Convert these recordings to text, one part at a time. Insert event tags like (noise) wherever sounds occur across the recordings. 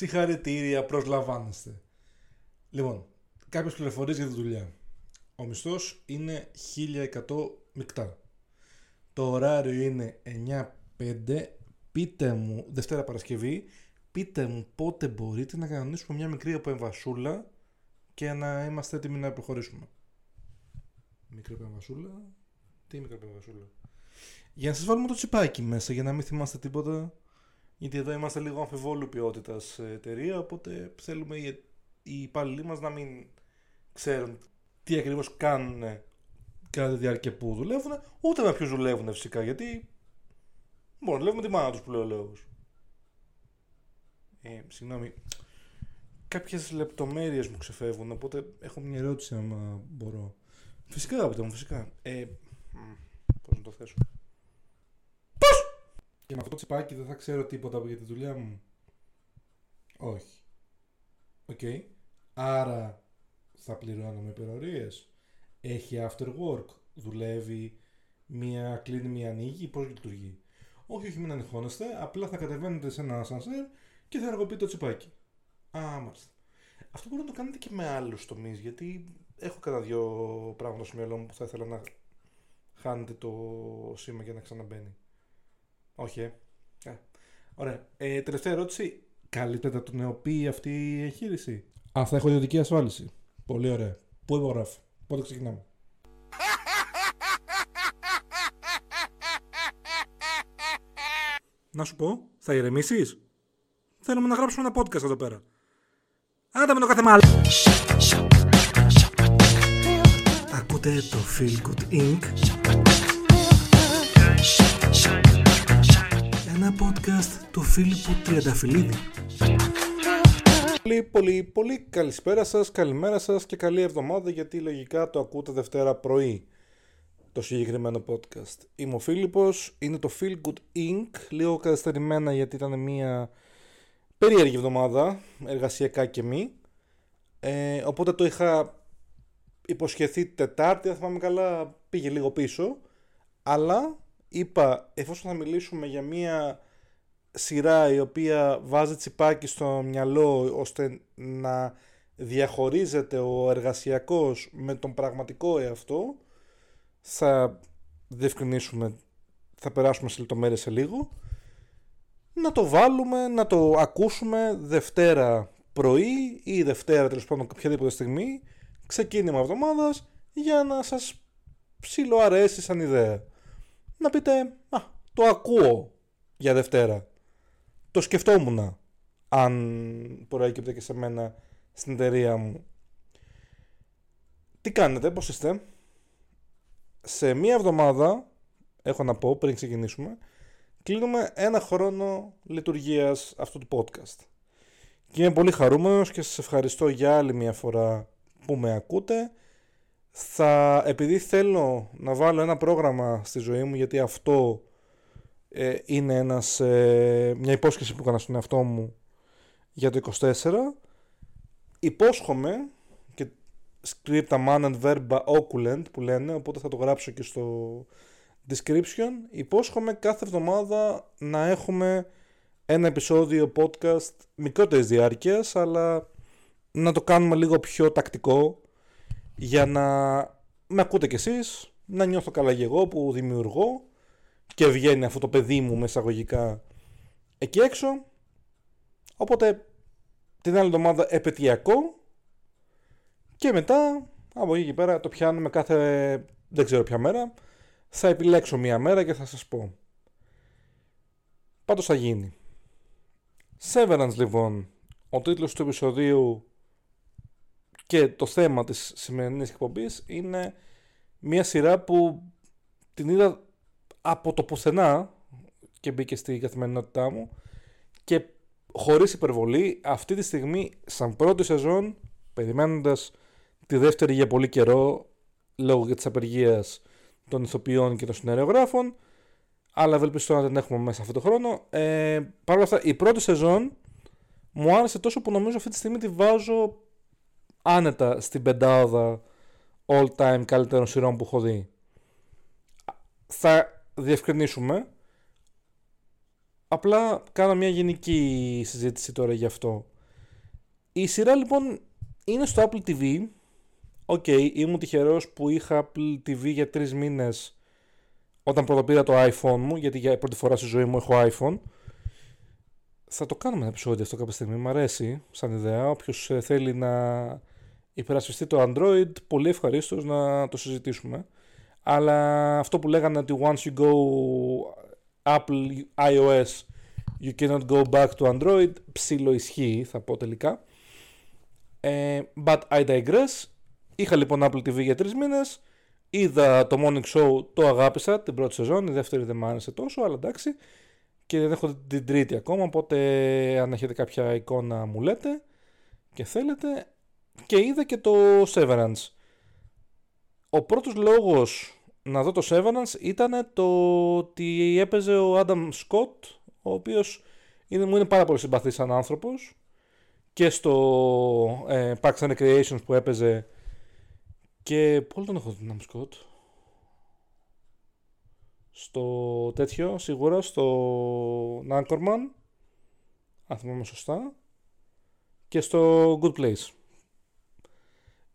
Συγχαρητήρια, προσλαμβάνεστε. Λοιπόν, κάποιες πληροφορίες για τη δουλειά. Ο μισθός είναι 1100 μεικτά. Το ωράριο είναι 9-5. Πείτε μου, Δευτέρα Παρασκευή, πείτε μου πότε μπορείτε να κανονίσουμε μια μικρή επεμβασούλα και να είμαστε έτοιμοι να προχωρήσουμε. Μικρή επεμβασούλα; Τι μικρή επεμβασούλα; Για να σας βάλουμε το τσιπάκι μέσα, για να μην θυμάστε τίποτα. Γιατί εδώ είμαστε λίγο αμφιβόλου ποιότητας εταιρεία, οπότε θέλουμε οι, οι υπάλληλοι μας να μην ξέρουν τι ακριβώς κάνουν κατά τη διάρκεια που δουλεύουν, ούτε με ποιους δουλεύουν φυσικά, γιατί μπορούν να δουλεύουν τη μάνα τους που λέει ο λόγο. Ε, συγγνώμη. Κάποιες λεπτομέρειες μου ξεφεύγουν, οπότε έχω μια ερώτηση, άμα μπορώ. Φυσικά, αγαπητέ μου, φυσικά. Ε, Πώς να το θέσω. Πώ! Και με αυτό το τσιπάκι δεν θα ξέρω τίποτα για τη δουλειά μου. Όχι. OK. Okay. Άρα θα πληρώνω με υπερορίες. Έχει after work. Δουλεύει μία κλείνει, μία ανοίγει. Πώς λειτουργεί. Όχι, όχι, μην αγχώνεστε. Απλά θα κατεβαίνετε σε ένα ασανσέρ και θα ενεργοποιείτε το τσιπάκι. Α, μάλιστα. Αυτό μπορεί να το κάνετε και με άλλους τομείς. Γιατί έχω κατά δύο πράγματα στο μυαλό μου που θα ήθελα να χάνετε το σήμα για να ξαναμπαίνει. Όχι, ε. ε. Ωραία. Ε, τελευταία ερώτηση. Καλύπτεται από το νεοποίη αυτή η εγχείρηση; Α, θα έχω ιδιωτική ασφάλιση. Πολύ ωραία. Πού υπογράφει. Πότε ξεκινάμε; Να σου πω, θα ηρεμήσεις; Θέλουμε να γράψουμε ένα podcast εδώ πέρα. Άντε με το κάθε μάλλον. Ακούτε το Feel Good Inc. Ένα podcast του Φίλιππου Τριανταφυλλίδη. Πολύ, πολύ, πολύ καλησπέρα σας, καλημέρα σας και καλή εβδομάδα γιατί λογικά το ακούτε Δευτέρα πρωί το συγκεκριμένο podcast. Είμαι ο Φίλιππος, είναι το Feel Good Inc. Λίγο καθυστερημένα γιατί ήταν μια περίεργη εβδομάδα, εργασιακά και μη. Ε, οπότε το είχα υποσχεθεί Τετάρτη, αν θυμάμαι καλά πήγε λίγο πίσω. Αλλά είπα, εφόσον θα μιλήσουμε για μια σειρά η οποία βάζει τσιπάκι στο μυαλό ώστε να διαχωρίζεται ο εργασιακός με τον πραγματικό εαυτό θα διευκρινίσουμε θα περάσουμε σε λεπτομέρειες σε λίγο. Να το βάλουμε, να το ακούσουμε Δευτέρα πρωί ή Δευτέρα τέλος πάντων οποιαδήποτε στιγμή ξεκίνημα εβδομάδας για να σας ψιλοαρέσει σαν ιδέα να πείτε α, το ακούω για Δευτέρα το σκεφτόμουν αν προέκυπτε και σε μένα στην εταιρεία μου. Τι κάνετε, πώς είστε; Σε μία εβδομάδα, έχω να πω πριν ξεκινήσουμε, κλείνουμε ένα χρόνο λειτουργίας αυτού του podcast. Και είμαι πολύ χαρούμενος και σας ευχαριστώ για άλλη μια φορά που με ακούτε. Θα, επειδή θέλω να βάλω ένα πρόγραμμα στη ζωή μου, γιατί αυτό ε, είναι ένας, ε, μια υπόσχεση που έκανα στον εαυτό μου για το 24 υπόσχομαι και script man and verba oculent που λένε οπότε θα το γράψω και στο description υπόσχομαι κάθε εβδομάδα να έχουμε ένα επεισόδιο podcast μικρότερης διάρκειας αλλά να το κάνουμε λίγο πιο τακτικό για να με ακούτε κι εσείς να νιώθω καλά και εγώ που δημιουργώ και βγαίνει αυτό το παιδί μου μεσαγωγικά εκεί έξω. Οπότε την άλλη εβδομάδα επαιτειακό και μετά από εκεί και πέρα το πιάνουμε κάθε δεν ξέρω ποια μέρα. Θα επιλέξω μία μέρα και θα σας πω. Πάντως θα γίνει. Severance λοιπόν, ο τίτλος του επεισοδίου και το θέμα της σημερινής εκπομπής είναι μία σειρά που την είδα από το πουθενά και μπήκε στη καθημερινότητά μου και χωρίς υπερβολή αυτή τη στιγμή σαν πρώτη σεζόν περιμένοντας τη δεύτερη για πολύ καιρό λόγω για της απεργίας των ηθοποιών και των συνεργογράφων αλλά ευελπιστώ να δεν έχουμε μέσα αυτό το χρόνο ε, Παρ' όλα αυτά η πρώτη σεζόν μου άρεσε τόσο που νομίζω αυτή τη στιγμή τη βάζω άνετα στην πεντάδα all time καλύτερων σειρών που έχω δει θα διευκρινίσουμε Απλά κάνω μια γενική συζήτηση τώρα γι' αυτό. Η σειρά λοιπόν είναι στο Apple TV. OK, okay, ήμουν τυχερός που είχα Apple TV για τρεις μήνες όταν πρώτα πήρα το iPhone μου, γιατί για πρώτη φορά στη ζωή μου έχω iPhone. Θα το κάνουμε ένα επεισόδιο αυτό κάποια στιγμή, μου αρέσει σαν ιδέα. Όποιος ε, θέλει να υπερασπιστεί το Android, πολύ ευχαρίστως να το συζητήσουμε. Αλλά αυτό που λέγανε ότι once you go Apple iOS you cannot go back to Android, ψήλο ισχύει θα πω τελικά. Ε, but I digress. Είχα λοιπόν Apple TV για τρεις μήνες. Είδα το Morning Show, το αγάπησα την πρώτη σεζόν. Η δεύτερη δεν μου άρεσε τόσο, αλλά εντάξει. Και δεν έχω την τρίτη ακόμα, οπότε αν έχετε κάποια εικόνα μου λέτε και θέλετε. Και είδα και το Severance. Ο πρώτος λόγος να δω το Severance ήταν το ότι έπαιζε ο Adam Scott, ο οποίος είναι, μου είναι πάρα πολύ συμπαθής σαν άνθρωπος. Και στο ε, Parks and Recreations που έπαιζε και πολύ τον έχω δει τον Adam Scott; Στο τέτοιο σίγουρα στο Anchorman αν θυμάμαι σωστά. Και στο Good Place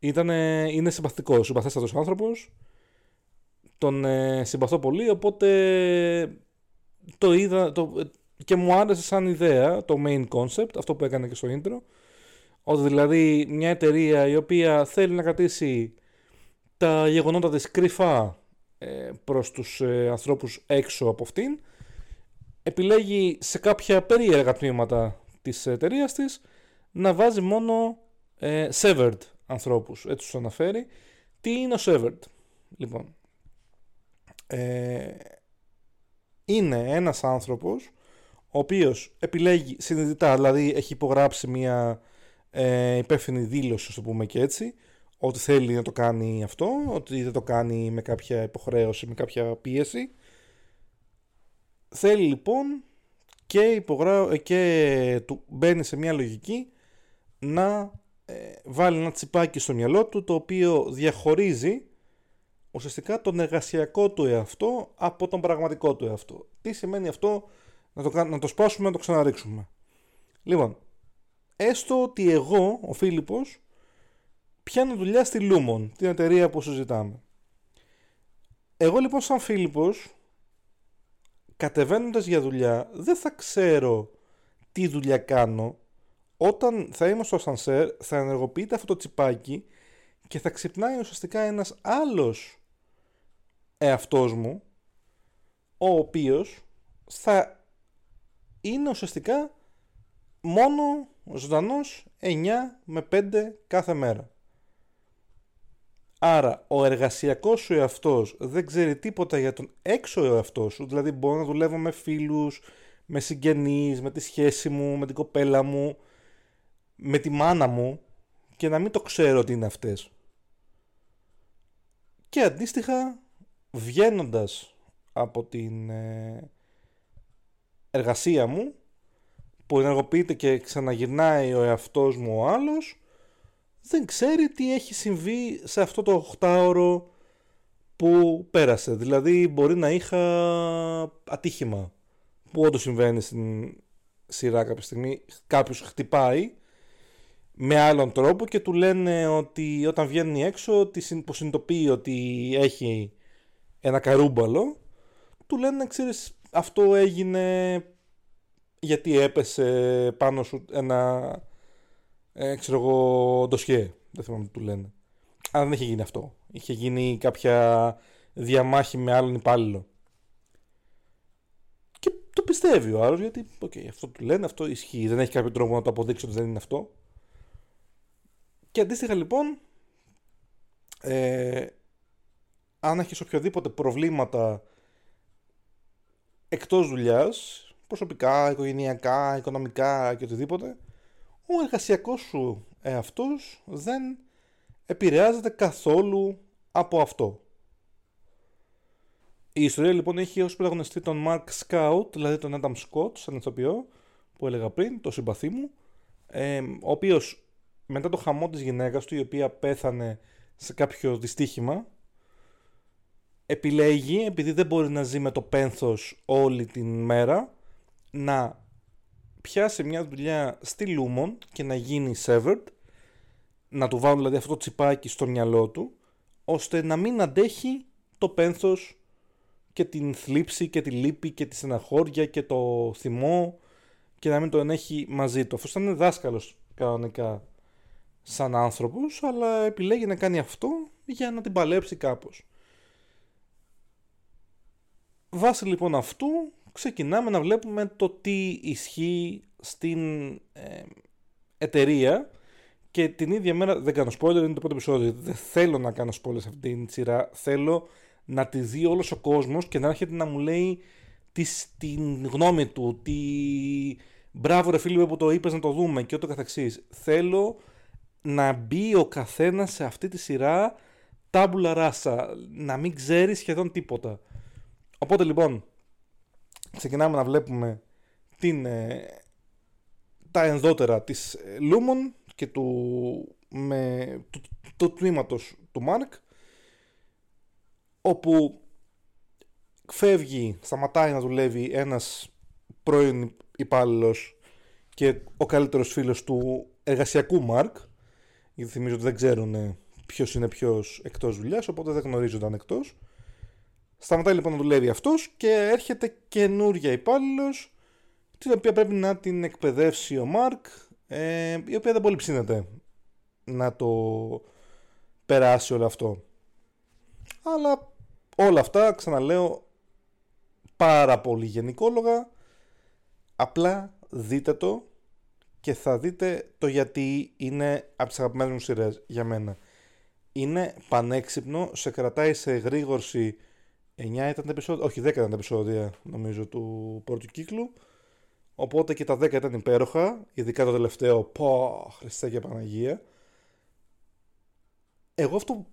Ήτανε, είναι συμπαθητικός, συμπαθέστατος άνθρωπος. Τον ε, συμπαθώ πολύ, οπότε το είδα το, και μου άρεσε σαν ιδέα το main concept, αυτό που έκανε και στο intro, ότι δηλαδή μια εταιρεία η οποία θέλει να κρατήσει τα γεγονότα της κρυφά ε, προς τους ε, ανθρώπους έξω από αυτήν, επιλέγει σε κάποια περίεργα τμήματα της εταιρείας της να βάζει μόνο ε, severed ανθρώπους, έτσι τους αναφέρει. Τι είναι ο severed, λοιπόν ε, είναι ένας άνθρωπος ο οποίος επιλέγει συνειδητά, δηλαδή έχει υπογράψει μια ε, υπεύθυνη δήλωση, το πούμε και έτσι, ότι θέλει να το κάνει αυτό, ότι δεν το κάνει με κάποια υποχρέωση, με κάποια πίεση. Θέλει λοιπόν και, υπογρά... και του μπαίνει σε μια λογική να ε, βάλει ένα τσιπάκι στο μυαλό του το οποίο διαχωρίζει ουσιαστικά τον εργασιακό του εαυτό από τον πραγματικό του εαυτό. Τι σημαίνει αυτό, να το, να το σπάσουμε, να το ξαναρίξουμε. Λοιπόν, έστω ότι εγώ, ο Φίλιππος, πιάνω δουλειά στη Lumon, την εταιρεία που συζητάμε. Εγώ λοιπόν σαν Φίλιππος, κατεβαίνοντας για δουλειά, δεν θα ξέρω τι δουλειά κάνω. Όταν θα είμαι στο ασανσέρ, θα ενεργοποιείται αυτό το τσιπάκι και θα ξυπνάει ουσιαστικά ένας άλλος εαυτός μου ο οποίος θα είναι ουσιαστικά μόνο ζωντανός 9 με 5 κάθε μέρα. Άρα ο εργασιακός σου εαυτός δεν ξέρει τίποτα για τον έξω εαυτό σου, δηλαδή μπορώ να δουλεύω με φίλους, με συγγενείς, με τη σχέση μου, με την κοπέλα μου, με τη μάνα μου και να μην το ξέρω ότι είναι αυτές. Και αντίστοιχα βγαίνοντας από την ε, εργασία μου που ενεργοποιείται και ξαναγυρνάει ο εαυτός μου ο άλλος δεν ξέρει τι έχει συμβεί σε αυτό το 8ωρο που πέρασε. Δηλαδή μπορεί να είχα ατύχημα που όντως συμβαίνει στην σειρά κάποια στιγμή. Κάποιος χτυπάει με άλλον τρόπο και του λένε ότι όταν βγαίνει έξω που συνειδητοποιεί ότι έχει ένα καρούμπαλο, του λένε, ξέρεις, αυτό έγινε γιατί έπεσε πάνω σου ένα, ε, ξέρω εγώ, ντοσιέ. Δεν θυμάμαι τι του λένε. Αλλά δεν είχε γίνει αυτό. Είχε γίνει κάποια διαμάχη με άλλον υπάλληλο. Και το πιστεύει ο άλλος γιατί, okay, αυτό του λένε, αυτό ισχύει. Δεν έχει κάποιο τρόπο να το αποδείξει ότι δεν είναι αυτό. Και αντίστοιχα λοιπόν, ε, αν έχεις οποιοδήποτε προβλήματα εκτός δουλειάς, προσωπικά, οικογενειακά, οικονομικά και οτιδήποτε, ο εργασιακός σου εαυτός δεν επηρεάζεται καθόλου από αυτό. Η ιστορία λοιπόν έχει ως πρωταγωνιστή τον Mark Scout, δηλαδή τον Adam Scott, σαν ηθοποιό, που έλεγα πριν, το συμπαθή μου, ε, ο οποίος μετά το χαμό της γυναίκας του, η οποία πέθανε σε κάποιο δυστύχημα, επιλέγει, επειδή δεν μπορεί να ζει με το πένθος όλη την μέρα, να πιάσει μια δουλειά στη Lumon και να γίνει severed, να του βάλουν δηλαδή αυτό το τσιπάκι στο μυαλό του, ώστε να μην αντέχει το πένθος και την θλίψη και τη λύπη και τη στεναχώρια και το θυμό και να μην το ενέχει μαζί του. Αυτός ήταν δάσκαλος κανονικά σαν άνθρωπος, αλλά επιλέγει να κάνει αυτό για να την παλέψει κάπως. Βάσει λοιπόν αυτού ξεκινάμε να βλέπουμε το τι ισχύει στην ε, εταιρεία και την ίδια μέρα, δεν κάνω spoiler, είναι το πρώτο επεισόδιο, δεν θέλω να κάνω spoiler σε αυτήν την σειρά, θέλω να τη δει όλος ο κόσμος και να έρχεται να μου λέει την γνώμη του, τι μπράβο ρε φίλοι που το είπες να το δούμε και ό,τι καθεξής. Θέλω να μπει ο καθένας σε αυτή τη σειρά τάμπουλα ράσα, να μην ξέρει σχεδόν τίποτα. Οπότε λοιπόν, ξεκινάμε να βλέπουμε την, ε, τα ενδότερα της Λούμον και του, με, του, του, τμήματος του Μάρκ όπου φεύγει, σταματάει να δουλεύει ένας πρώην υπάλληλος και ο καλύτερος φίλος του εργασιακού Μάρκ γιατί θυμίζω ότι δεν ξέρουν ποιος είναι ποιος εκτός δουλειάς οπότε δεν γνωρίζονταν εκτός. Σταματάει λοιπόν να δουλεύει αυτός και έρχεται καινούρια υπάλληλος, την οποία πρέπει να την εκπαιδεύσει ο Μάρκ, ε, η οποία δεν πολύ ψήνεται να το περάσει όλο αυτό. Αλλά όλα αυτά, ξαναλέω, πάρα πολύ γενικόλογα, απλά δείτε το και θα δείτε το γιατί είναι από τις αγαπημένες μου σειρές για μένα. Είναι πανέξυπνο, σε κρατάει σε γρήγορση 9 ήταν τα επεισόδια, όχι 10 ήταν τα επεισόδια νομίζω του πρώτου κύκλου. Οπότε και τα 10 ήταν υπέροχα, ειδικά το τελευταίο, πω, Χριστέ και Παναγία. Εγώ αυτό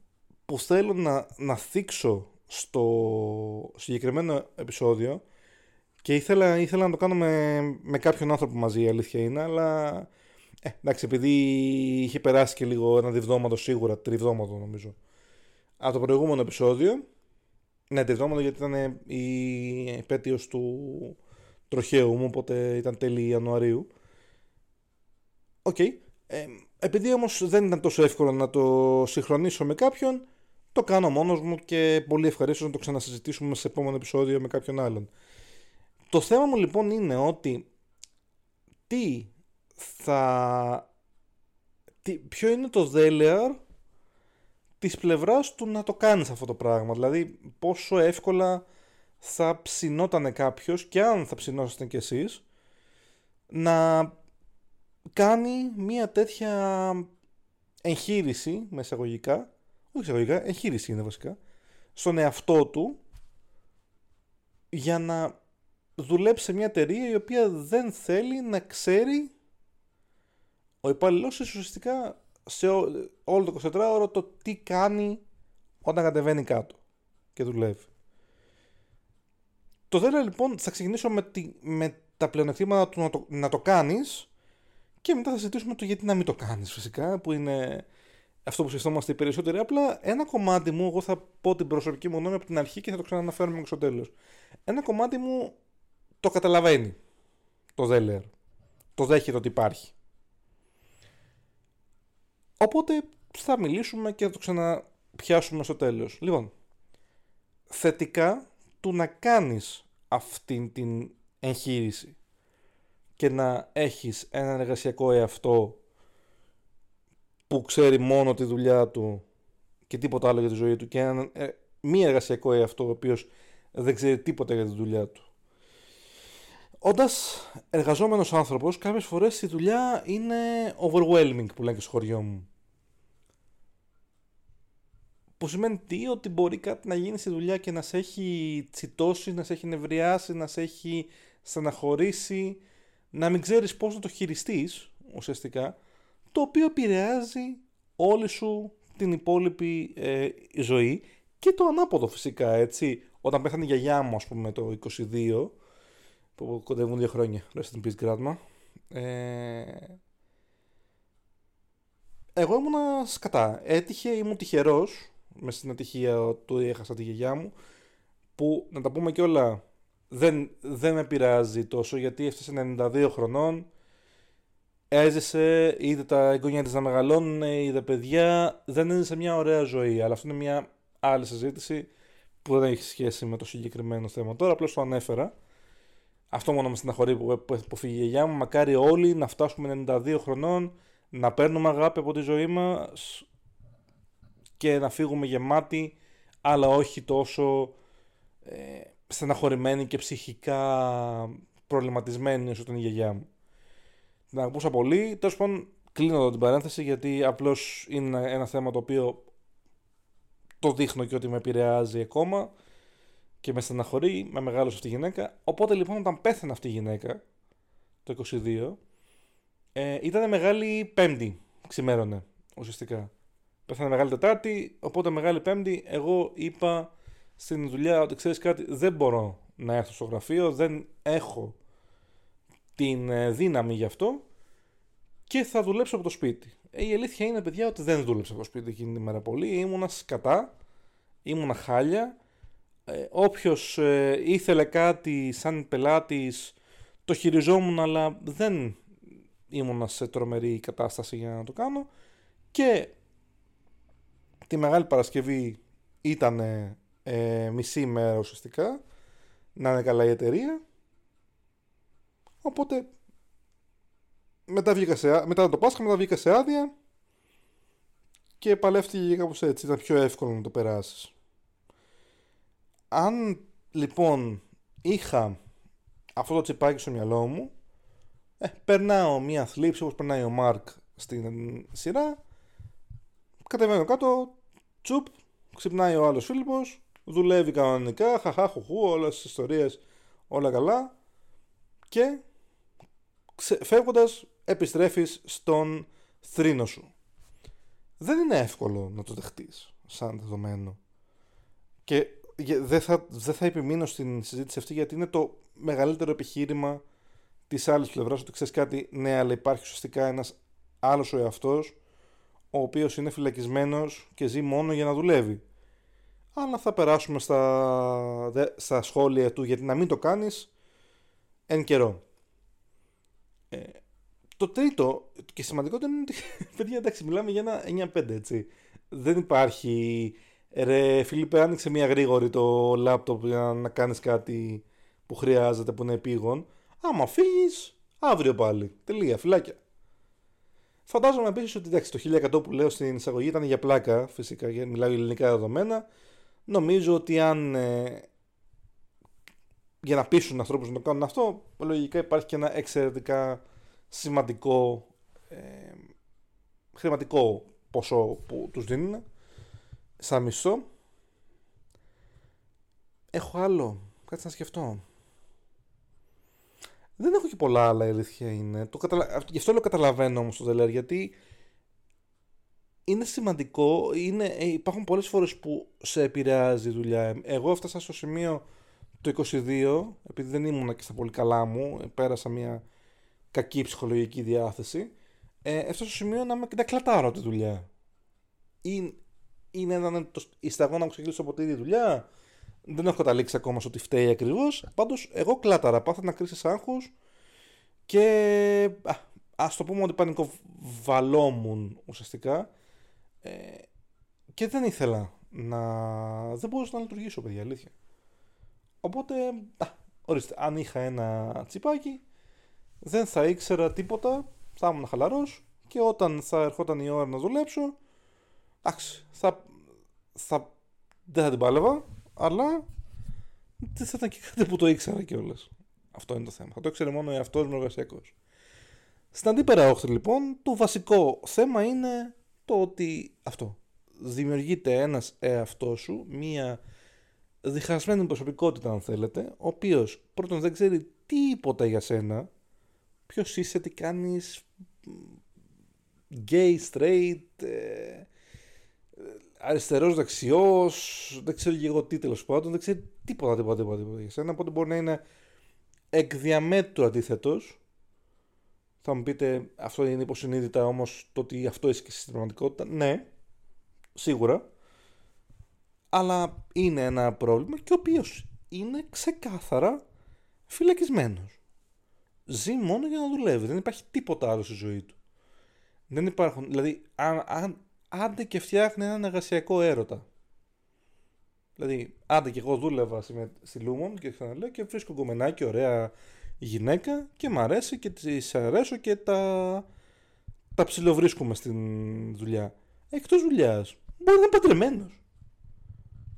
που θέλω να, να θίξω στο συγκεκριμένο επεισόδιο και ήθελα, ήθελα να το κάνω με, με κάποιον άνθρωπο μαζί, η αλήθεια είναι, αλλά ε, εντάξει, επειδή είχε περάσει και λίγο ένα διβδόματο σίγουρα, τριβδόματο νομίζω, από το προηγούμενο επεισόδιο, ναι, τριβδόματο γιατί ήταν η επέτειος του τροχαίου μου, οπότε ήταν τέλη Ιανουαρίου. OK. Okay. Ε, επειδή όμως δεν ήταν τόσο εύκολο να το συγχρονίσω με κάποιον, το κάνω μόνος μου και πολύ ευχαρίστως να το ξανασυζητήσουμε σε επόμενο επεισόδιο με κάποιον άλλον. Το θέμα μου λοιπόν είναι ότι τι θα... Τι, ποιο είναι το δέλεαρ της πλευράς του να το κάνεις αυτό το πράγμα. Δηλαδή πόσο εύκολα θα ψινότανε κάποιος και αν θα ψινόσασταν κι εσείς να κάνει μια τέτοια εγχείρηση με εισαγωγικά, όχι εισαγωγικά, εγχείρηση είναι βασικά, στον εαυτό του για να δουλέψει σε μια εταιρεία η οποία δεν θέλει να ξέρει ο υπαλληλός ουσιαστικά σε όλο το 24ωρο το τι κάνει όταν κατεβαίνει κάτω και δουλεύει. Το δέλα λοιπόν θα ξεκινήσω με, τη, με τα πλεονεκτήματα του να το, να το κάνεις και μετά θα συζητήσουμε το γιατί να μην το κάνεις φυσικά που είναι αυτό που συστόμαστε οι περισσότεροι. Απλά ένα κομμάτι μου, εγώ θα πω την προσωπική μου γνώμη από την αρχή και θα το ξαναναφέρουμε στο τέλος. Ένα κομμάτι μου το καταλαβαίνει το δέλερ. Το δέχεται ότι υπάρχει. Οπότε θα μιλήσουμε και θα το ξαναπιάσουμε στο τέλος. Λοιπόν, θετικά του να κάνεις αυτήν την εγχείρηση και να έχεις έναν εργασιακό εαυτό που ξέρει μόνο τη δουλειά του και τίποτα άλλο για τη ζωή του και έναν ε, μη εργασιακό εαυτό ο οποίος δεν ξέρει τίποτα για τη δουλειά του. Όντας εργαζόμενος άνθρωπος, κάποιες φορές η δουλειά είναι overwhelming που λένε και στο χωριό μου. Που σημαίνει τι, ότι μπορεί κάτι να γίνει στη δουλειά και να σε έχει τσιτώσει, να σε έχει νευριάσει, να σε έχει στεναχωρήσει, να μην ξέρεις πώς να το χειριστείς ουσιαστικά, το οποίο επηρεάζει όλη σου την υπόλοιπη ε, ζωή και το ανάποδο φυσικά, έτσι. Όταν πέθανε η γιαγιά μου, ας πούμε, το 22, που κοντεύουν δύο χρόνια, rest in peace grandma, ε, εγώ ήμουνα σκατά. Έτυχε, ήμουν τυχερός, με στην ατυχία του έχασα τη γιαγιά μου, που να τα πούμε και όλα δεν, δεν με πειράζει τόσο γιατί έφτασε 92 χρονών έζησε, είδε τα εγγόνια της να μεγαλώνουν, είδε παιδιά, δεν έζησε μια ωραία ζωή, αλλά αυτό είναι μια άλλη συζήτηση που δεν έχει σχέση με το συγκεκριμένο θέμα. Τώρα απλώς το ανέφερα. Αυτό μόνο με στεναχωρεί που, που, που φύγει η γιαγιά μου. Μακάρι όλοι να φτάσουμε 92 χρονών, να παίρνουμε αγάπη από τη ζωή μας και να φύγουμε γεμάτοι, αλλά όχι τόσο ε, στεναχωρημένοι και ψυχικά προβληματισμένοι όσο ήταν η γιαγιά μου. Την αγαπούσα πολύ. Τέλος πάντων, κλείνω εδώ την παρένθεση γιατί απλώς είναι ένα θέμα το οποίο το δείχνω και ότι με επηρεάζει ακόμα και με στεναχωρεί, με μεγάλωσε αυτή η γυναίκα. Οπότε λοιπόν όταν πέθανε αυτή η γυναίκα, το 22, ε, ήταν μεγάλη πέμπτη, ξημέρωνε ουσιαστικά. Πέθανε μεγάλη Τετάρτη, οπότε μεγάλη Πέμπτη, εγώ είπα στην δουλειά ότι ξέρεις κάτι, δεν μπορώ να έρθω στο γραφείο, δεν έχω την ε, δύναμη γι' αυτό και θα δουλέψω από το σπίτι. Ε, η αλήθεια είναι, παιδιά, ότι δεν δούλεψα από το σπίτι εκείνη τη μέρα πολύ. Ήμουνα σκατά, ήμουνα χάλια. Ε, Όποιος ε, ήθελε κάτι σαν πελάτης το χειριζόμουν, αλλά δεν ήμουνα σε τρομερή κατάσταση για να το κάνω. Και τη Μεγάλη Παρασκευή ήταν ε, μισή μέρα ουσιαστικά, να είναι καλά η εταιρεία. Οπότε μετά, βγήκα σε, μετά το Πάσχα, μετά βγήκα σε άδεια και παλεύτηκε κάπως έτσι, ήταν πιο εύκολο να το περάσεις. Αν λοιπόν είχα αυτό το τσιπάκι στο μυαλό μου, ε, περνάω μία θλίψη όπως περνάει ο Μάρκ στην σειρά, κατεβαίνω κάτω, τσουπ, ξυπνάει ο άλλος Φίλιππος, δουλεύει κανονικά, χαχά, χουχού, όλες τις ιστορίες, όλα καλά και φεύγοντας επιστρέφεις στον θρήνο σου. Δεν είναι εύκολο να το δεχτείς σαν δεδομένο. Και δεν θα, δεν θα επιμείνω στην συζήτηση αυτή γιατί είναι το μεγαλύτερο επιχείρημα της άλλης πλευράς ότι ξέρεις κάτι, ναι, αλλά υπάρχει ουσιαστικά ένας άλλος ο εαυτός, ο οποίος είναι φυλακισμένος και ζει μόνο για να δουλεύει. Αλλά θα περάσουμε στα, στα σχόλια του γιατί να μην το κάνεις εν καιρό. Ε, το τρίτο και σημαντικότερο είναι ότι, (laughs) παιδιά, εντάξει, μιλάμε για ένα 9-5, έτσι. Δεν υπάρχει, ρε Φίλιππε, άνοιξε μια γρήγορη το λάπτοπ για να κάνεις κάτι που χρειάζεται, που είναι επίγον. Άμα φύγει, αύριο πάλι. Τελεία, φυλάκια. Φαντάζομαι επίσης ότι εντάξει, το 1100 που λέω στην εισαγωγή ήταν για πλάκα, φυσικά, γιατί μιλάω για ελληνικά δεδομένα. Νομίζω ότι αν ε, για να πείσουν ανθρώπους να το κάνουν αυτό, λογικά υπάρχει και ένα εξαιρετικά σημαντικό ε, χρηματικό ποσό που τους δίνουν σαν μισθό. Έχω άλλο, κάτι να σκεφτώ. Δεν έχω και πολλά άλλα, η αλήθεια είναι. Το καταλα... Γι' αυτό λέω καταλαβαίνω όμως το Δελέρ, γιατί είναι σημαντικό, είναι... Ε, υπάρχουν πολλές φορές που σε επηρεάζει η δουλειά. Εγώ έφτασα στο σημείο το 22, επειδή δεν ήμουν και στα πολύ καλά μου, πέρασα μια κακή ψυχολογική διάθεση, ε, έφτασα στο σημείο να, με, να κλατάρω τη δουλειά. Είναι, είναι ένα, το, η σταγόνα μου ξεκίνησε από τη δουλειά. Δεν έχω καταλήξει ακόμα στο ότι φταίει ακριβώς. Πάντως, εγώ κλάταρα. Πάθα κρίση άγχου και α ας το πούμε ότι πανικοβαλόμουν ουσιαστικά ε, και δεν ήθελα να. Δεν μπορούσα να λειτουργήσω, παιδιά, αλήθεια. Οπότε, α, ορίστε, αν είχα ένα τσιπάκι, δεν θα ήξερα τίποτα, θα ήμουν χαλαρός και όταν θα ερχόταν η ώρα να δουλέψω, εντάξει, θα, θα, δεν θα την πάλευα, αλλά δεν θα ήταν και κάτι που το ήξερα κιόλα. Αυτό είναι το θέμα. Θα το ήξερε μόνο ο εαυτό μου εργασιακό. Στην αντίπερα όχθη λοιπόν, το βασικό θέμα είναι το ότι αυτό. Δημιουργείται ένας εαυτό σου, μία διχασμένη προσωπικότητα αν θέλετε, ο οποίος πρώτον δεν ξέρει τίποτα για σένα, ποιος είσαι, τι κάνεις, gay, straight, ε, αριστερός, δεξιός, δεν ξέρω και εγώ τι τέλος πάντων, δεν ξέρει τίποτα, τίποτα, τίποτα, τίποτα για σένα, οπότε μπορεί να είναι εκ διαμέτρου αντίθετος. Θα μου πείτε, αυτό είναι υποσυνείδητα όμως το ότι αυτό είσαι και στην πραγματικότητα. Ναι, σίγουρα. Αλλά είναι ένα πρόβλημα και ο οποίος είναι ξεκάθαρα φυλακισμένος. Ζει μόνο για να δουλεύει. Δεν υπάρχει τίποτα άλλο στη ζωή του. Δεν υπάρχουν. Δηλαδή, αν, αν, άντε και φτιάχνει έναν εργασιακό έρωτα. Δηλαδή, άντε και εγώ δούλευα στη, στη Λούμον και ξαναλέω και βρίσκω κομμενάκι, ωραία γυναίκα και μ' αρέσει και τη αρέσω και τα, τα ψιλοβρίσκουμε στην δουλειά. Εκτός δουλειάς, μπορεί να είναι παντρεμένος.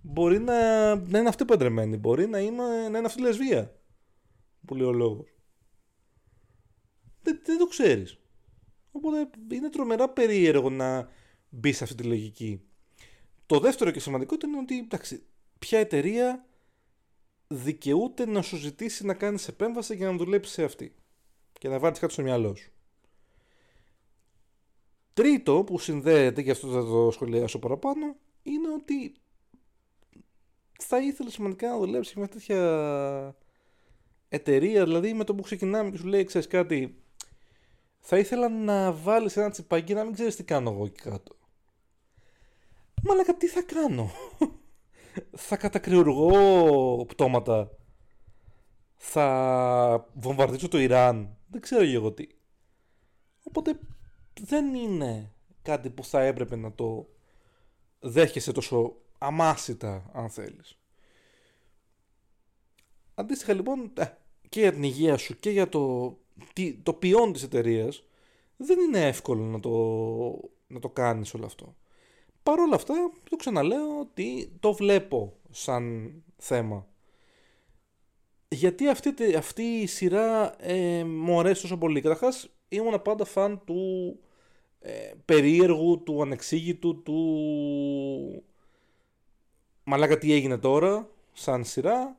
Μπορεί να, να είναι αυτή παντρεμένη. Μπορεί να είναι, να είναι αυτή λεσβία. Που λέει ο λόγος. Δεν, δεν το ξέρεις. Οπότε είναι τρομερά περίεργο να μπει σε αυτή τη λογική. Το δεύτερο και σημαντικό είναι ότι εντάξει, ποια εταιρεία δικαιούται να σου ζητήσει να κάνεις επέμβαση για να δουλέψεις σε αυτή και να βάλεις κάτι στο μυαλό σου. Τρίτο που συνδέεται, και αυτό θα το σχολιάσω παραπάνω, είναι ότι θα ήθελε σημαντικά να δουλέψεις με τέτοια εταιρεία, δηλαδή με το που ξεκινάμε και σου λέει, ξέρεις κάτι, θα ήθελα να βάλεις ένα τσιπάκι να μην ξέρεις τι κάνω εγώ εκεί κάτω. Μα τι θα κάνω; θα κατακριουργώ πτώματα. Θα βομβαρδίσω το Ιράν. Δεν ξέρω εγώ τι. Οπότε δεν είναι κάτι που θα έπρεπε να το δέχεσαι τόσο αμάσιτα αν θέλεις. Αντίστοιχα λοιπόν ε, και για την υγεία σου και για το, το ποιόν της εταιρείας, δεν είναι εύκολο να το, να το κάνεις όλο αυτό. Παρ' όλα αυτά, το ξαναλέω ότι το βλέπω σαν θέμα. Γιατί αυτή, αυτή η σειρά ε, μου αρέσει τόσο πολύ. Καταρχάς, ήμουν πάντα φαν του ε, περίεργου, του ανεξήγητου, του... Μαλάκα τι έγινε τώρα, σαν σειρά.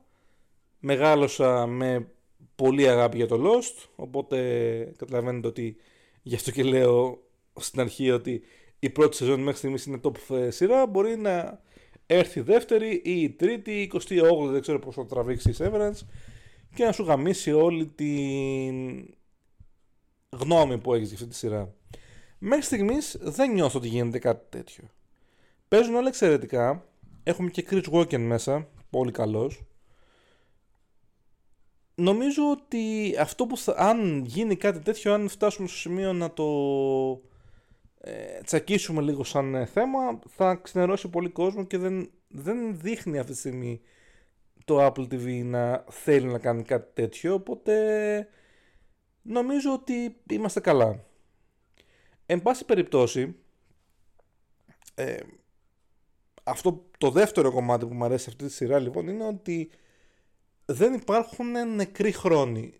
Μεγάλωσα με πολύ αγάπη για το Lost, οπότε καταλαβαίνετε ότι γι' αυτό και λέω στην αρχή ότι η πρώτη σεζόν μέχρι στιγμής είναι top ε, σειρά, μπορεί να έρθει η δεύτερη ή η τρίτη ή η 28η, δεν ξέρω πόσο θα τραβήξει η Severance και να σου γαμίσει όλη την γνώμη που έχεις για αυτή τη σειρά. Μέχρι στιγμής δεν νιώθω ότι γίνεται κάτι τέτοιο. Παίζουν όλα εξαιρετικά. Έχουμε και Chris Walken μέσα, πολύ καλός. Νομίζω ότι αυτό που θα, αν γίνει κάτι τέτοιο, αν φτάσουμε στο σημείο να το ε, τσακίσουμε λίγο σαν ε, θέμα, θα ξενερώσει πολύ κόσμο και δεν, δεν δείχνει αυτή τη στιγμή το Apple TV να θέλει να κάνει κάτι τέτοιο, οπότε νομίζω ότι είμαστε καλά. Εν πάση περιπτώσει, ε, αυτό το δεύτερο κομμάτι που μου αρέσει αυτή τη σειρά λοιπόν είναι ότι δεν υπάρχουν νεκροί χρόνοι.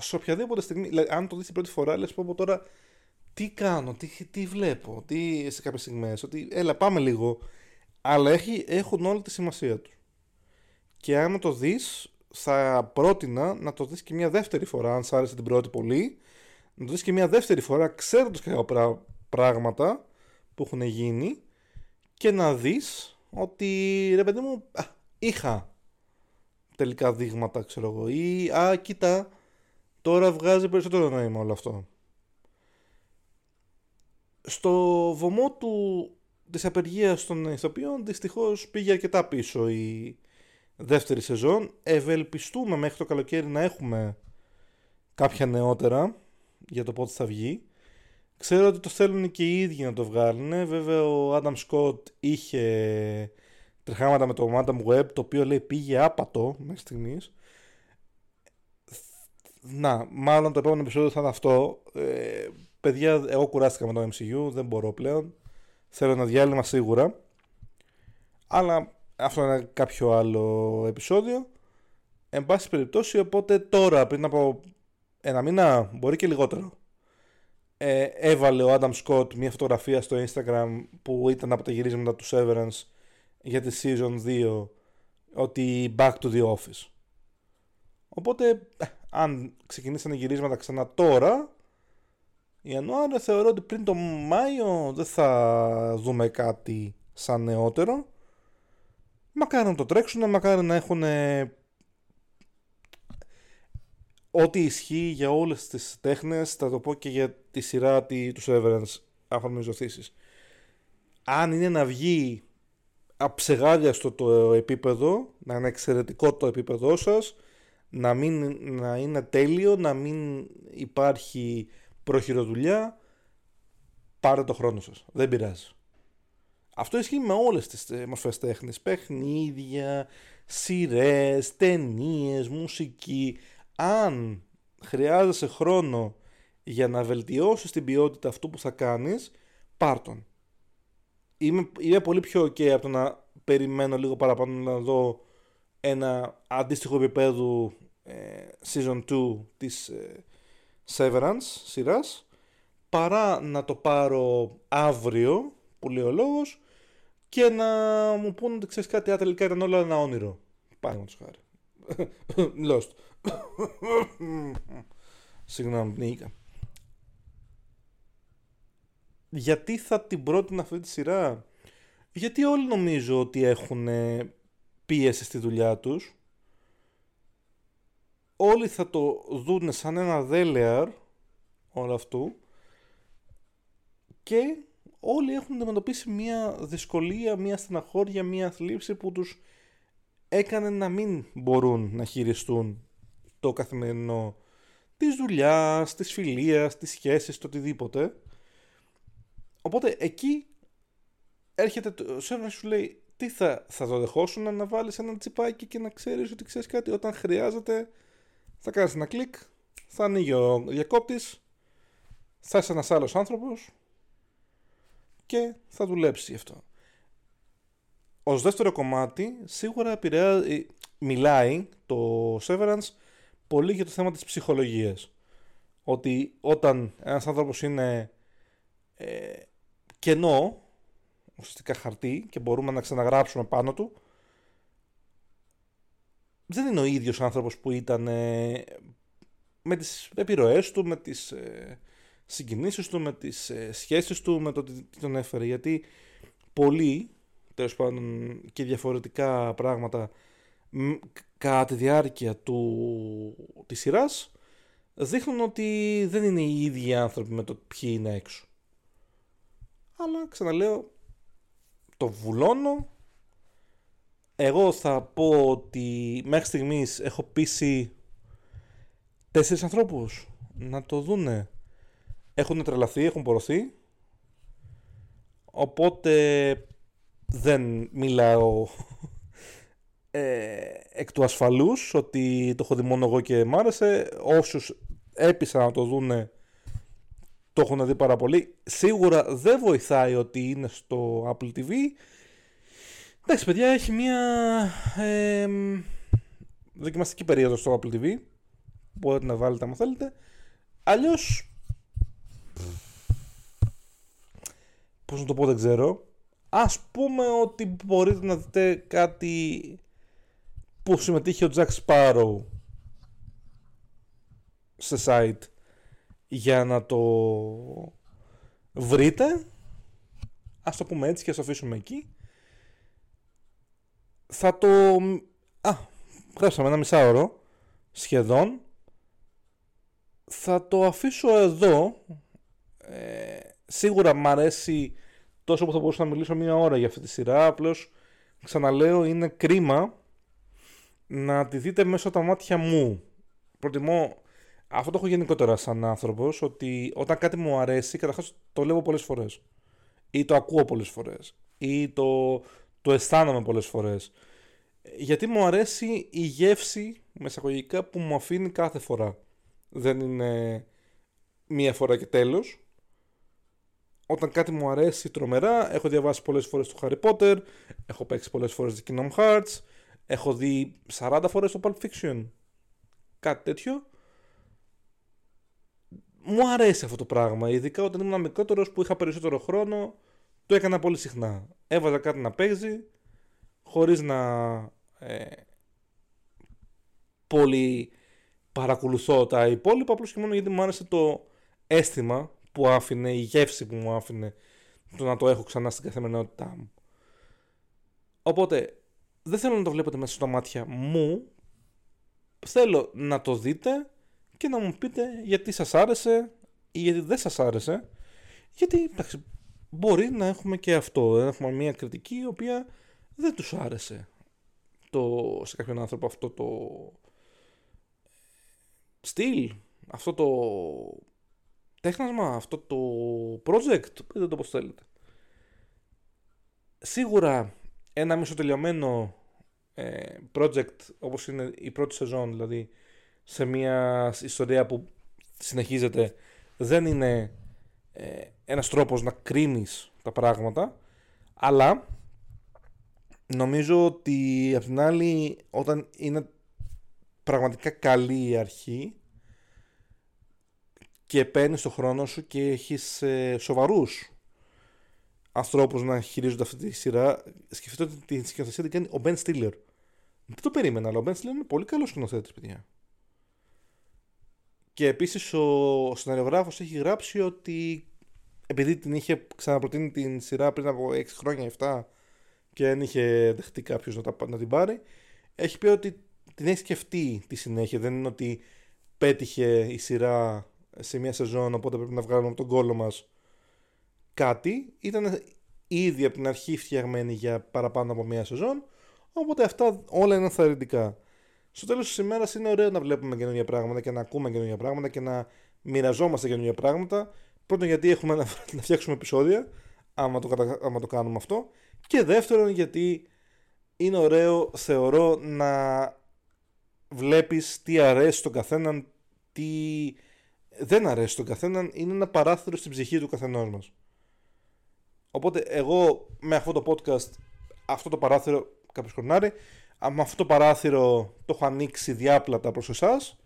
Σε οποιαδήποτε στιγμή, δηλαδή, αν το δεις την πρώτη φορά, λες πω τώρα τι κάνω, τι, τι βλέπω, τι σε κάποιες στιγμές, ότι έλα πάμε λίγο, αλλά έχει, έχουν όλη τη σημασία τους. Και αν το δεις, θα πρότεινα να το δεις και μια δεύτερη φορά, αν σ' άρεσε την πρώτη πολύ, να το δεις και μια δεύτερη φορά, ξέροντας κάποια πράγματα που έχουν γίνει και να δεις ότι, ρε παιδί μου, α, είχα τελικά δείγματα, ξέρω εγώ, ή, α, κοίτα, τώρα βγάζει περισσότερο νόημα όλο αυτό στο βωμό του, της απεργίας των ηθοποιών δυστυχώς πήγε αρκετά πίσω η δεύτερη σεζόν. Ευελπιστούμε μέχρι το καλοκαίρι να έχουμε κάποια νεότερα για το πότε θα βγει. Ξέρω ότι το θέλουν και οι ίδιοι να το βγάλουν. Βέβαια ο Άνταμ Σκοτ είχε τρεχάματα με το Adam Web το οποίο λέει πήγε άπατο μέχρι στιγμής. Να, μάλλον το επόμενο επεισόδιο θα είναι αυτό. Ε, παιδιά, εγώ κουράστηκα με το MCU, δεν μπορώ πλέον. Θέλω ένα διάλειμμα σίγουρα. Αλλά αυτό είναι κάποιο άλλο επεισόδιο. Εν πάση περιπτώσει, οπότε τώρα, πριν από ένα μήνα, μπορεί και λιγότερο, ε, έβαλε ο Adam Scott μια φωτογραφία στο Instagram που ήταν από τα γυρίσματα του Severance για τη Season 2 ότι back to the office. Οπότε, ε, αν ξεκινήσανε γυρίσματα ξανά τώρα, Ιανουάριο θεωρώ ότι πριν το Μάιο δεν θα δούμε κάτι σαν νεότερο. Μακάρι να το τρέξουν, μακάρι να έχουν ό,τι ισχύει για όλες τις τέχνες, θα το πω και για τη σειρά τους Severance άφαμες ζωθήσεις. Αν είναι να βγει αψεγάλιαστο το επίπεδο, να είναι εξαιρετικό το επίπεδό σας, να, μην, να είναι τέλειο, να μην υπάρχει προχειροδουλειά, πάρε το χρόνο σας. Δεν πειράζει. Αυτό ισχύει με όλες τις ε, μορφές τέχνης. Παιχνίδια, σειρές, ταινίες, μουσική. Αν χρειάζεσαι χρόνο για να βελτιώσεις την ποιότητα αυτού που θα κάνεις, πάρ' τον. Είμαι, είμαι πολύ πιο ok από το να περιμένω λίγο παραπάνω να δω ένα αντίστοιχο επίπεδο ε, season 2 της ε, Severance σειράς παρά να το πάρω αύριο που λέει ο λόγος και να μου πούνε ότι ξέρεις κάτι, τελικά ήταν όλα ένα όνειρο. Πάμε να τους χάρη. (laughs) Lost. (laughs) Συγγνώμη, πνίγηκα. Γιατί θα την πρότεινα αυτή τη σειρά; Γιατί όλοι νομίζω ότι έχουν πίεση στη δουλειά τους. Όλοι θα το δουν σαν ένα δέλεαρ όλο αυτού. Και όλοι έχουν αντιμετωπίσει μια δυσκολία, μια στεναχώρια, μια θλίψη που τους έκανε να μην μπορούν να χειριστούν το καθημερινό της δουλειάς, της φιλίας, της σχέσης, το οτιδήποτε. Οπότε εκεί έρχεται το σερβερ σου λέει τι θα, θα το δεχόσουν να βάλεις ένα τσιπάκι και να ξέρεις ότι ξέρεις κάτι όταν χρειάζεται θα κάνεις ένα κλικ θα ανοίγει ο διακόπτης θα είσαι ένας άλλος άνθρωπος και θα δουλέψει αυτό. Ως δεύτερο κομμάτι σίγουρα επηρεάζει, μιλάει το Severance πολύ για το θέμα της ψυχολογίας. Ότι όταν ένας άνθρωπος είναι ε, κενό, ουσιαστικά χαρτί και μπορούμε να ξαναγράψουμε πάνω του, δεν είναι ο ίδιος άνθρωπος που ήταν ε, με τις επιρροές του, με τις ε, συγκινήσεις του, με τις ε, σχέσεις του, με το τι τον έφερε. Γιατί πολλοί, τέλος πάντων και διαφορετικά πράγματα, κατά τη διάρκεια του, της σειράς, δείχνουν ότι δεν είναι οι ίδιοι άνθρωποι με το ποιοι είναι έξω. Αλλά ξαναλέω, το βουλώνω. Εγώ θα πω ότι μέχρι στιγμής έχω πείσει τέσσερις ανθρώπους να το δούνε έχουν τρελαθεί, έχουν πορωθεί. Οπότε δεν μιλάω (laughs) ε, εκ του ασφαλούς ότι το έχω δει μόνο εγώ και μ' άρεσε. Όσους έπεισαν να το δούνε το έχουν δει πάρα πολύ. Σίγουρα δεν βοηθάει ότι είναι στο Apple TV. Εντάξει παιδιά έχει μια ε, δοκιμαστική περίοδο στο Apple TV. Μπορείτε να βάλετε αν θέλετε. Αλλιώς πώς να το πω δεν ξέρω. Ας πούμε ότι μπορείτε να δείτε κάτι που συμμετείχε ο Jack Sparrow σε site για να το βρείτε. Ας το πούμε έτσι και ας το αφήσουμε εκεί. Θα το... Α, γράψαμε ένα μισάωρο σχεδόν. Θα το αφήσω εδώ. Ε, σίγουρα μ' αρέσει τόσο που θα μπορούσα να μιλήσω μία ώρα για αυτή τη σειρά. Απλώς ξαναλέω, είναι κρίμα να τη δείτε μέσα από τα μάτια μου. Προτιμώ. Αυτό το έχω γενικότερα σαν άνθρωπος, ότι όταν κάτι μου αρέσει, καταρχάς το λέω πολλές φορές. Ή το ακούω πολλές φορές. Ή το, το αισθάνομαι πολλές φορές. Γιατί μου αρέσει η γεύση μεσαγωγικά που μου αφήνει κάθε φορά. Δεν είναι μία φορά και τέλος όταν κάτι μου αρέσει τρομερά, έχω διαβάσει πολλές φορές το Harry Potter, έχω παίξει πολλές φορές το Kingdom Hearts, έχω δει 40 φορές το Pulp Fiction, κάτι τέτοιο. Μου αρέσει αυτό το πράγμα, ειδικά όταν ήμουν μικρότερος που είχα περισσότερο χρόνο, το έκανα πολύ συχνά. Έβαζα κάτι να παίζει, χωρίς να ε, πολύ παρακολουθώ τα υπόλοιπα, απλώς και μόνο γιατί μου άρεσε το αίσθημα που άφηνε, η γεύση που μου άφηνε το να το έχω ξανά στην καθημερινότητά μου. Οπότε, δεν θέλω να το βλέπετε μέσα στα μάτια μου. Θέλω να το δείτε και να μου πείτε γιατί σας άρεσε ή γιατί δεν σας άρεσε. Γιατί, εντάξει, μπορεί να έχουμε και αυτό. Έχουμε μια κριτική η οποία δεν τους άρεσε το, σε κάποιον άνθρωπο αυτό το, στυλ, αυτό το τέχνασμα, αυτό το project, πείτε το πώς θέλετε. Σίγουρα ένα μισοτελειωμένο ε, project όπως είναι η πρώτη σεζόν, δηλαδή σε μια ιστορία που συνεχίζεται, δεν είναι ε, ένας τρόπος να κρίνεις τα πράγματα, αλλά νομίζω ότι απ' την άλλη όταν είναι πραγματικά καλή η αρχή και παίρνεις το χρόνο σου και έχεις ε, σοβαρούς ανθρώπους να χειρίζονται αυτή τη σειρά σκεφτείτε ότι την σκηνοθεσία την κάνει ο Ben Stiller. Δεν το περίμενα αλλά ο Ben Stiller είναι πολύ καλός σκηνοθέτης παιδιά και επίσης ο σεναριογράφος έχει γράψει ότι επειδή την είχε ξαναπροτείνει την σειρά πριν από 6 χρόνια, 7 και δεν είχε δεχτεί κάποιος να, να την πάρει, έχει πει ότι την έχει σκεφτεί τη συνέχεια. Δεν είναι ότι πέτυχε η σειρά σε μια σεζόν, οπότε πρέπει να βγάλουμε από τον κόλλο μας κάτι. Ήταν ήδη από την αρχή φτιαγμένη για παραπάνω από μια σεζόν, οπότε αυτά όλα είναι θαρρυντικά. Στο τέλος της ημέρας είναι ωραίο να βλέπουμε καινούργια πράγματα και να ακούμε καινούργια πράγματα και να μοιραζόμαστε καινούργια πράγματα. Πρώτον γιατί έχουμε να, (laughs) να φτιάξουμε επεισόδια άμα το, άμα το κάνουμε αυτό. Και δεύτερον γιατί είναι ωραίο θεωρώ να βλέπεις τι αρέσει στον καθέναν τι δεν αρέσει στον καθέναν. Είναι ένα παράθυρο στην ψυχή του καθενός μας. Οπότε εγώ με αυτό το podcast αυτό το παράθυρο κάποιος χρονάρι με αυτό το παράθυρο το έχω ανοίξει διάπλατα προς εσάς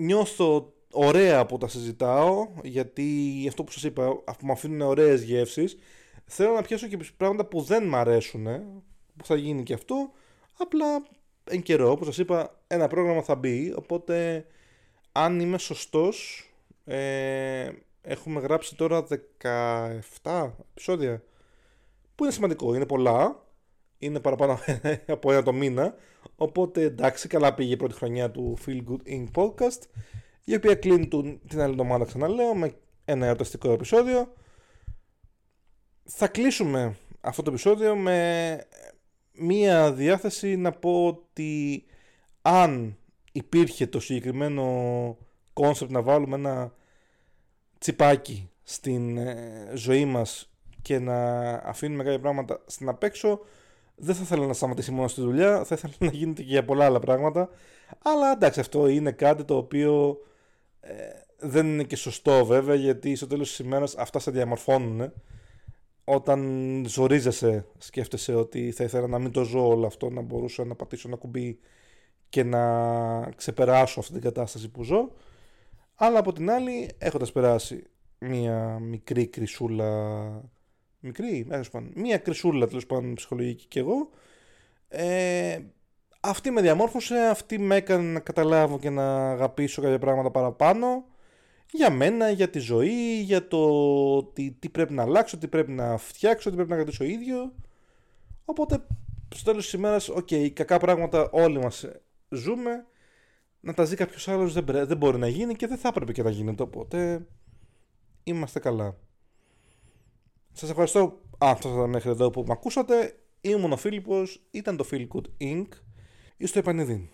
νιώθω ωραία που τα συζητάω, γιατί αυτό που σας είπα, μου αφήνουν ωραίες γεύσεις. Θέλω να πιάσω και πράγματα που δεν μ' αρέσουν, που θα γίνει και αυτό. Απλά εν καιρό, όπως σας είπα, ένα πρόγραμμα θα μπει, οπότε αν είμαι σωστός, ε, έχουμε γράψει τώρα 17 επεισόδια, που είναι σημαντικό, είναι πολλά, είναι παραπάνω (laughs) από ένα το μήνα, οπότε εντάξει, καλά πήγε η πρώτη χρονιά του Feel Good In Podcast η οποία κλείνει την άλλη εβδομάδα ξαναλέω με ένα ερωταστικό επεισόδιο. Θα κλείσουμε αυτό το επεισόδιο με μία διάθεση να πω ότι αν υπήρχε το συγκεκριμένο concept να βάλουμε ένα τσιπάκι στην ε, ζωή μας και να αφήνουμε κάποια πράγματα στην απέξω δεν θα ήθελα να σταματήσει μόνο στη δουλειά θα ήθελα να γίνεται και για πολλά άλλα πράγματα. Αλλά εντάξει αυτό είναι κάτι το οποίο ε, δεν είναι και σωστό βέβαια γιατί στο τέλος της ημέρας αυτά σε διαμορφώνουν όταν ζορίζεσαι σκέφτεσαι ότι θα ήθελα να μην το ζω όλο αυτό να μπορούσα να πατήσω ένα κουμπί και να ξεπεράσω αυτή την κατάσταση που ζω. Αλλά από την άλλη έχοντας περάσει μία μικρή κρυσούλα μικρή, μία κρυσούλα τέλος πάντων ψυχολογική κι εγώ ε, αυτή με διαμόρφωσε, αυτή με έκανε να καταλάβω και να αγαπήσω κάποια πράγματα παραπάνω για μένα, για τη ζωή, για το τι, τι πρέπει να αλλάξω, τι πρέπει να φτιάξω, τι πρέπει να κρατήσω ίδιο. Οπότε, στο τέλος της ημέρας, OK, okay, κακά πράγματα όλοι μας ζούμε, να τα ζει κάποιος άλλος δεν, δεν μπορεί να γίνει και δεν θα έπρεπε και να γίνεται, οπότε είμαστε καλά. Σας ευχαριστώ, αν φτάσατε μέχρι εδώ που με ακούσατε. Ήμουν ο Φίλιππος, ήταν το Feel Good Inc. εις το επανιδείν.